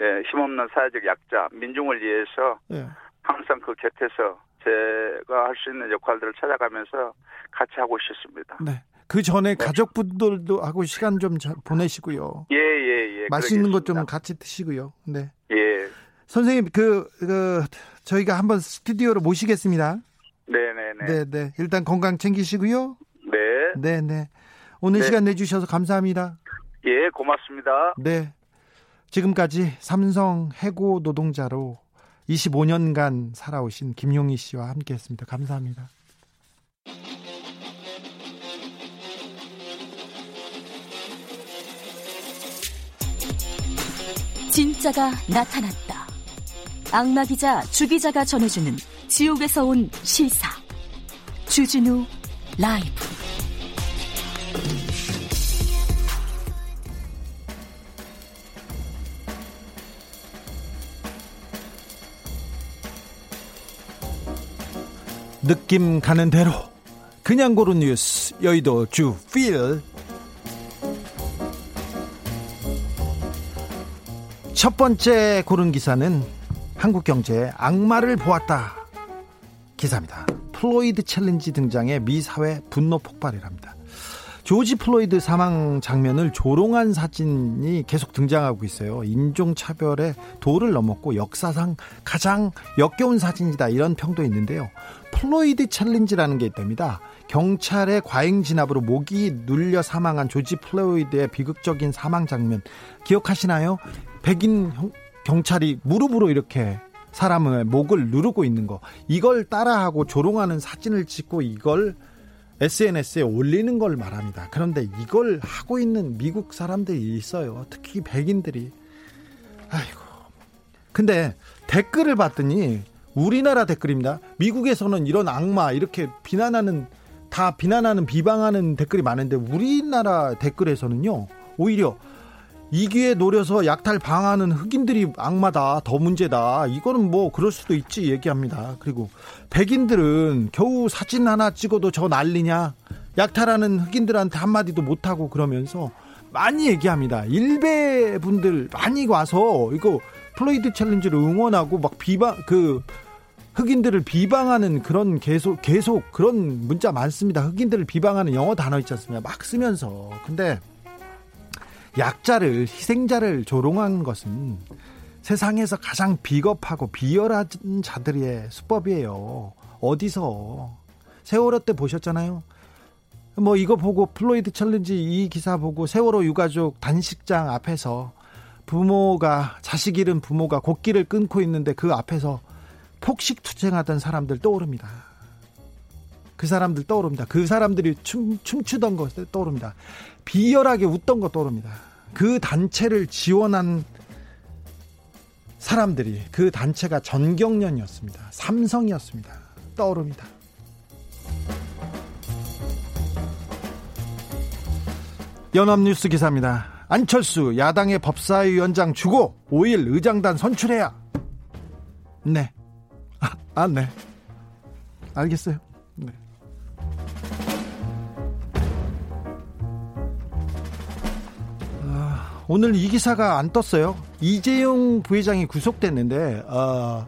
예, 힘없는 사회적 약자 민중을 위해서 예. 항상 그 곁에서 제가 할 수 있는 역할들을 찾아가면서 같이 하고 싶습니다. 네. 그 전에 네. 가족분들도 하고 시간 좀 보내시고요. 예, 예, 예. 맛있는 것 좀 같이 드시고요. 네. 예. 선생님, 그, 그, 저희가 한번 스튜디오로 모시겠습니다. 네네네. 네네. 네. 일단 건강 챙기시고요. 네. 네네. 오늘 네. 시간 내주셔서 감사합니다. 예, 고맙습니다. 네. 지금까지 삼성 해고 노동자로 25년간 살아오신 김용희 씨와 함께 했습니다. 감사합니다. 진짜가 나타났다. 악마 기자 주 기자가 전해주는 지옥에서 온 실사. 주진우 라이브. 느낌 가는 대로 그냥 고른 뉴스 여의도 주필 첫 번째 고른 기사는 한국경제 악마를 보았다 기사입니다. 플로이드 챌린지 등장에 미 사회 분노 폭발이랍니다. 조지 플로이드 사망 장면을 조롱한 사진이 계속 등장하고 있어요. 인종차별의 도를 넘었고 역사상 가장 역겨운 사진이다. 이런 평도 있는데요. 플로이드 챌린지라는 게 있답니다. 경찰의 과잉 진압으로 목이 눌려 사망한 조지 플로이드의 비극적인 사망 장면 기억하시나요? 백인 경찰이 무릎으로 이렇게 사람의 목을 누르고 있는 거 이걸 따라하고 조롱하는 사진을 찍고 이걸 SNS에 올리는 걸 말합니다. 그런데 이걸 하고 있는 미국 사람들이 있어요. 특히 백인들이. 아이고. 근데 댓글을 봤더니 우리나라 댓글입니다. 미국에서는 이런 악마 이렇게 비난하는 다 비난하는 비방하는 댓글이 많은데 우리나라 댓글에서는요. 오히려 이기에 노려서 약탈 방화하는 흑인들이 악마다 더 문제다. 이거는 뭐 그럴 수도 있지 얘기합니다. 그리고 백인들은 겨우 사진 하나 찍어도 저 난리냐? 약탈하는 흑인들한테 한마디도 못하고 그러면서 많이 얘기합니다. 일베 분들 많이 와서 이거 플로이드 챌린지를 응원하고 막 비방 그 흑인들을 비방하는 그런 계속 계속 그런 문자 많습니다. 흑인들을 비방하는 영어 단어 있지 않습니까? 막 쓰면서. 근데 약자를 희생자를 조롱한 것은 세상에서 가장 비겁하고 비열한 자들의 수법이에요. 어디서 세월호 때 보셨잖아요. 뭐 이거 보고 플로이드 챌린지 이 기사 보고 세월호 유가족 단식장 앞에서 부모가 자식 잃은 부모가 곡기를 끊고 있는데 그 앞에서 폭식 투쟁하던 사람들 떠오릅니다. 그 사람들 떠오릅니다. 그 사람들이 춤, 춤추던 것 떠오릅니다. 비열하게 웃던 것 떠오릅니다. 그 단체를 지원한 사람들이 그 단체가 전경련이었습니다. 삼성이었습니다. 떠오릅니다. 연합뉴스 기사입니다. 안철수 야당의 법사위원장 주고 5일 의장단 선출해야. 네. 아, 아 네. 알겠어요. 오늘 이 기사가 안 떴어요. 이재용 부회장이 구속됐는데 어,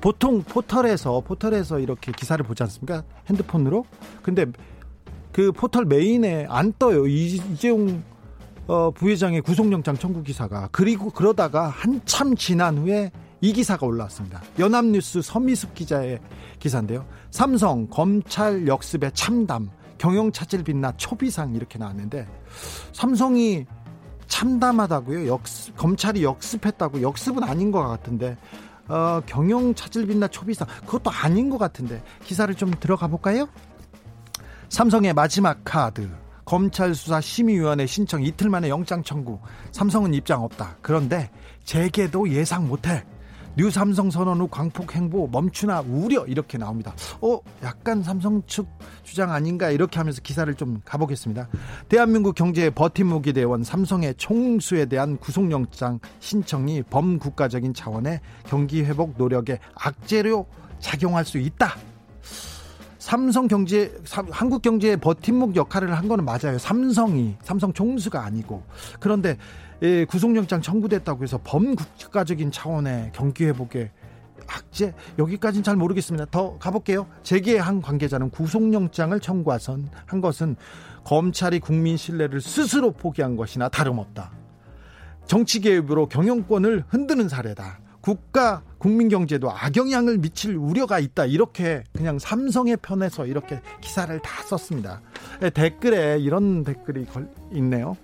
보통 포털에서 포털에서 이렇게 기사를 보지 않습니까? 핸드폰으로. 근데 그 포털 메인에 안 떠요. 이재용 어, 부회장의 구속영장 청구 기사가 그리고 그러다가 한참 지난 후에 이 기사가 올라왔습니다. 연합뉴스 서미숙 기자의 기사인데요. 삼성 검찰 역습의 참담 경영 차질 빚나 초비상 이렇게 나왔는데 삼성이 참담하다고요. 역습, 검찰이 역습했다고 역습은 아닌 것 같은데 어, 경영 차질 빚나 초비상 그것도 아닌 것 같은데 기사를 좀 들어가 볼까요? 삼성의 마지막 카드. 검찰 수사 심의위원회 신청 이틀 만에 영장 청구. 삼성은 입장 없다. 그런데 재계도 예상 못해. 뉴 삼성 선언 후 광폭 행보 멈추나 우려 이렇게 나옵니다. 어, 약간 삼성 측 주장 아닌가 이렇게 하면서 기사를 좀 가보겠습니다. 대한민국 경제의 버팀목이 되어온 삼성의 총수에 대한 구속영장 신청이 범국가적인 차원의 경기 회복 노력에 악재로 작용할 수 있다. 삼성 경제 한국 경제의 버팀목 역할을 한 거는 맞아요. 삼성이 삼성 총수가 아니고 그런데 예, 구속영장 청구됐다고 해서 범국가적인 차원의 경기 회복에 악재 여기까지는 잘 모르겠습니다. 더 가볼게요. 재계의 한 관계자는 구속영장을 청구한 한 것은 검찰이 국민 신뢰를 스스로 포기한 것이나 다름없다. 정치 개입으로 경영권을 흔드는 사례다. 국가 국민 경제도 악영향을 미칠 우려가 있다. 이렇게 그냥 삼성의 편에서 이렇게 기사를 다 썼습니다. 네, 댓글에 이런 댓글이 있네요.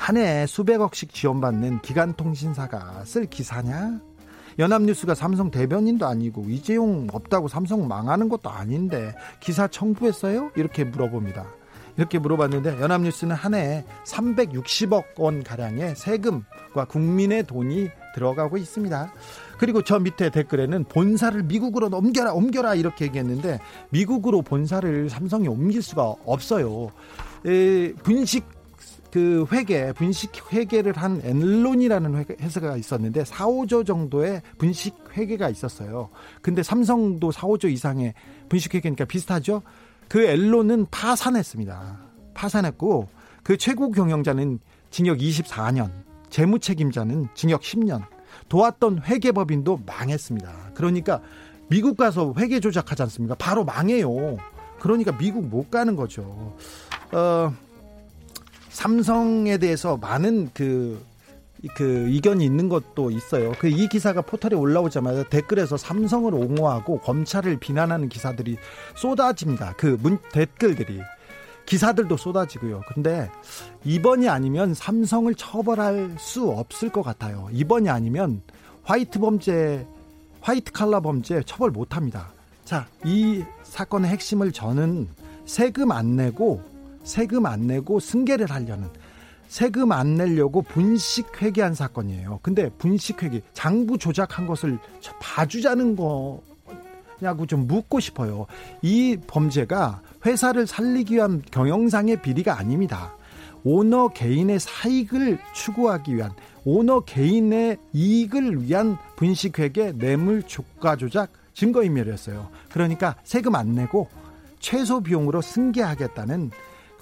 한 해에 수백억씩 지원받는 기간통신사가 쓸 기사냐? 연합뉴스가 삼성 대변인도 아니고 이재용 없다고 삼성 망하는 것도 아닌데 기사 청구했어요? 이렇게 물어봅니다. 이렇게 물어봤는데 연합뉴스는 한 해에 360억 원 가량의 세금과 국민의 돈이 들어가고 있습니다. 그리고 저 밑에 댓글에는 본사를 미국으로 옮겨라 옮겨라 이렇게 얘기했는데 미국으로 본사를 삼성이 옮길 수가 없어요. 에, 분식 그 회계 분식 회계를 한 엔론이라는 회사가 있었는데 4, 5조 정도의 분식 회계가 있었어요. 근데 삼성도 4, 5조 이상의 분식 회계니까 비슷하죠. 그 엔론은 파산했습니다. 파산했고 그 최고 경영자는 징역 24년, 재무 책임자는 징역 10년. 도왔던 회계법인도 망했습니다. 그러니까 미국 가서 회계 조작하지 않습니까? 바로 망해요. 그러니까 미국 못 가는 거죠. 어, 삼성에 대해서 많은 그, 그 의견이 있는 것도 있어요. 그 이 기사가 포털에 올라오자마자 댓글에서 삼성을 옹호하고 검찰을 비난하는 기사들이 쏟아집니다. 그 문, 댓글들이. 기사들도 쏟아지고요. 근데 이번이 아니면 삼성을 처벌할 수 없을 것 같아요. 이번이 아니면 화이트 범죄, 화이트 칼라 범죄 처벌 못 합니다. 자, 이 사건의 핵심을 저는 세금 안 내고 세금 안 내고 승계를 하려는 세금 안 내려고 분식 회계한 사건이에요. 근데 분식 회계 장부 조작한 것을 봐주자는 거냐고 좀 묻고 싶어요. 이 범죄가 회사를 살리기 위한 경영상의 비리가 아닙니다. 오너 개인의 사익을 추구하기 위한 오너 개인의 이익을 위한 분식 회계 뇌물 주가 조작 증거인멸이었어요. 그러니까 세금 안 내고 최소 비용으로 승계하겠다는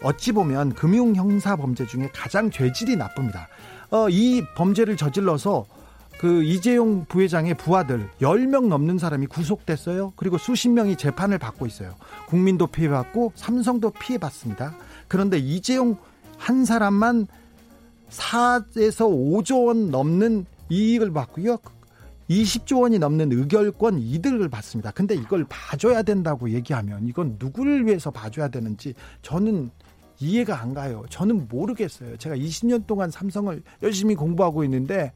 어찌 보면 금융 형사 범죄 중에 가장 죄질이 나쁩니다. 어, 이 범죄를 저질러서 그 이재용 부회장의 부하들 10명 넘는 사람이 구속됐어요. 그리고 수십 명이 재판을 받고 있어요. 국민도 피해받고 삼성도 피해받습니다. 그런데 이재용 한 사람만 4에서 5조 원 넘는 이익을 받고요. 20조 원이 넘는 의결권 이득을 받습니다. 근데 이걸 봐줘야 된다고 얘기하면 이건 누구를 위해서 봐줘야 되는지 저는 이해가 안 가요. 저는 모르겠어요. 제가 20년 동안 삼성을 열심히 공부하고 있는데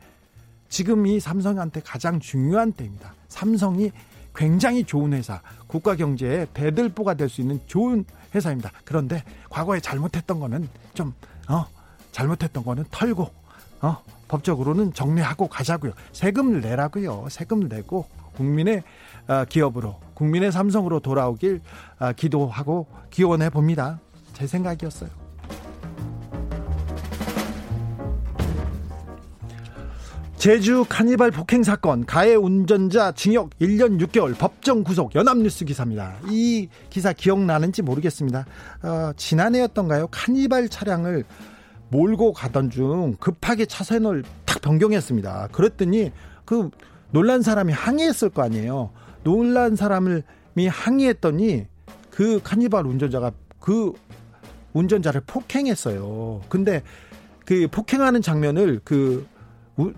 지금 이 삼성한테 가장 중요한 때입니다. 삼성이 굉장히 좋은 회사, 국가 경제의 대들보가 될 수 있는 좋은 회사입니다. 그런데 과거에 잘못했던 거는 좀, 어, 잘못했던 거는 털고 어, 법적으로는 정리하고 가자고요. 세금을 내라고요. 세금을 내고 국민의 어, 기업으로 국민의 삼성으로 돌아오길 어, 기도하고 기원해 봅니다. 제 생각이었어요. 제주 카니발 폭행 사건 가해 운전자 징역 1년 6개월 법정 구속 연합뉴스 기사입니다. 이 기사 기억나는지 모르겠습니다. 어, 지난해였던가요? 카니발 차량을 몰고 가던 중 급하게 차선을 탁 변경했습니다. 그랬더니 그 놀란 사람이 항의했을 거 아니에요. 놀란 사람이 항의했더니 그 카니발 운전자가 그 운전자를 폭행했어요. 근데 그 폭행하는 장면을 그,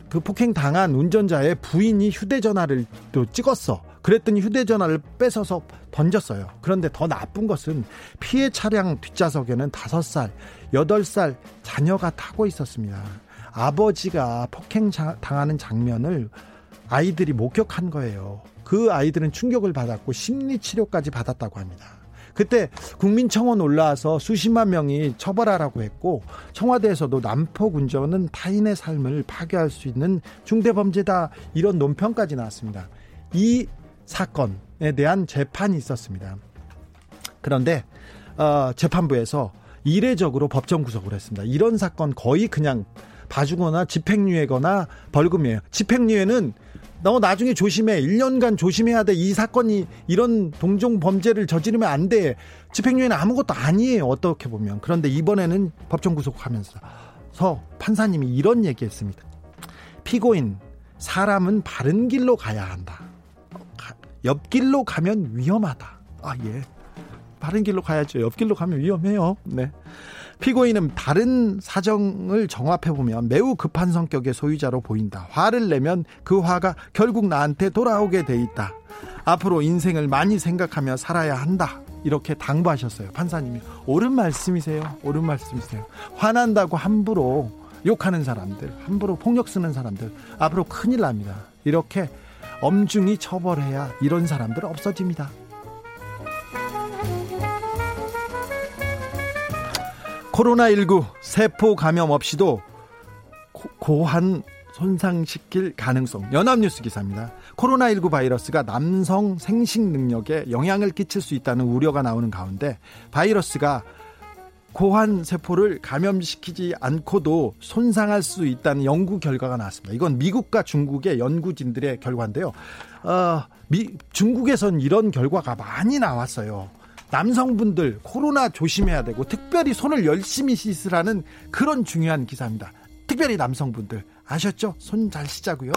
그 폭행 당한 운전자의 부인이 휴대전화를 또 찍었어. 그랬더니 휴대전화를 뺏어서 던졌어요. 그런데 더 나쁜 것은 피해 차량 뒷좌석에는 5살, 8살 자녀가 타고 있었습니다. 아버지가 폭행 당하는 장면을 아이들이 목격한 거예요. 그 아이들은 충격을 받았고 심리 치료까지 받았다고 합니다. 그때 국민청원 올라와서 수십만 명이 처벌하라고 했고 청와대에서도 운전은 타인의 삶을 파괴할 수 있는 중대범죄다 이런 논평까지 나왔습니다. 이 사건에 대한 재판이 있었습니다. 그런데 어, 재판부에서 이례적으로 법정 구속을 했습니다. 이런 사건 거의 그냥 봐주거나 집행유예거나 벌금이에요. 집행유예는 너 나중에 조심해. 1년간 조심해야 돼. 이 사건이 이런 동종 범죄를 저지르면 안 돼. 집행유예는 아무것도 아니에요. 어떻게 보면. 그런데 이번에는 법정 구속하면서 서 판사님이 이런 얘기했습니다. 피고인 사람은 바른 길로 가야 한다. 옆길로 가면 위험하다. 아 예. 바른 길로 가야죠. 옆길로 가면 위험해요. 네. 피고인은 다른 사정을 정합해 보면 매우 급한 성격의 소유자로 보인다. 화를 내면 그 화가 결국 나한테 돌아오게 돼 있다. 앞으로 인생을 많이 생각하며 살아야 한다. 이렇게 당부하셨어요. 판사님이. 옳은 말씀이세요. 옳은 말씀이세요. 화난다고 함부로 욕하는 사람들, 함부로 폭력 쓰는 사람들, 앞으로 큰일 납니다. 이렇게 엄중히 처벌해야 이런 사람들 없어집니다. 코로나19 세포 감염 없이도 고한 손상시킬 가능성. 연합뉴스 기사입니다. 코로나19 바이러스가 남성 생식 능력에 영향을 끼칠 수 있다는 우려가 나오는 가운데 바이러스가 고환 세포를 감염시키지 않고도 손상할 수 있다는 연구 결과가 나왔습니다. 이건 미국과 중국의 연구진들의 결과인데요. 어, 미, 중국에선 이런 결과가 많이 나왔어요. 남성분들 코로나 조심해야 되고 특별히 손을 열심히 씻으라는 그런 중요한 기사입니다. 특별히 남성분들 아셨죠? 손 잘 씻자고요.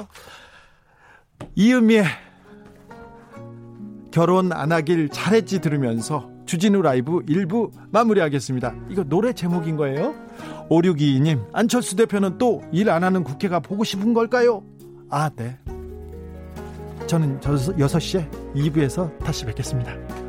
이은미의 결혼 안 하길 잘했지 들으면서 주진우 라이브 1부 마무리하겠습니다. 이거 노래 제목인 거예요? 5622님, 안철수 대표는 또 일 안 하는 국회가 보고 싶은 걸까요? 아, 네. 저는 6시에 2부에서 다시 뵙겠습니다.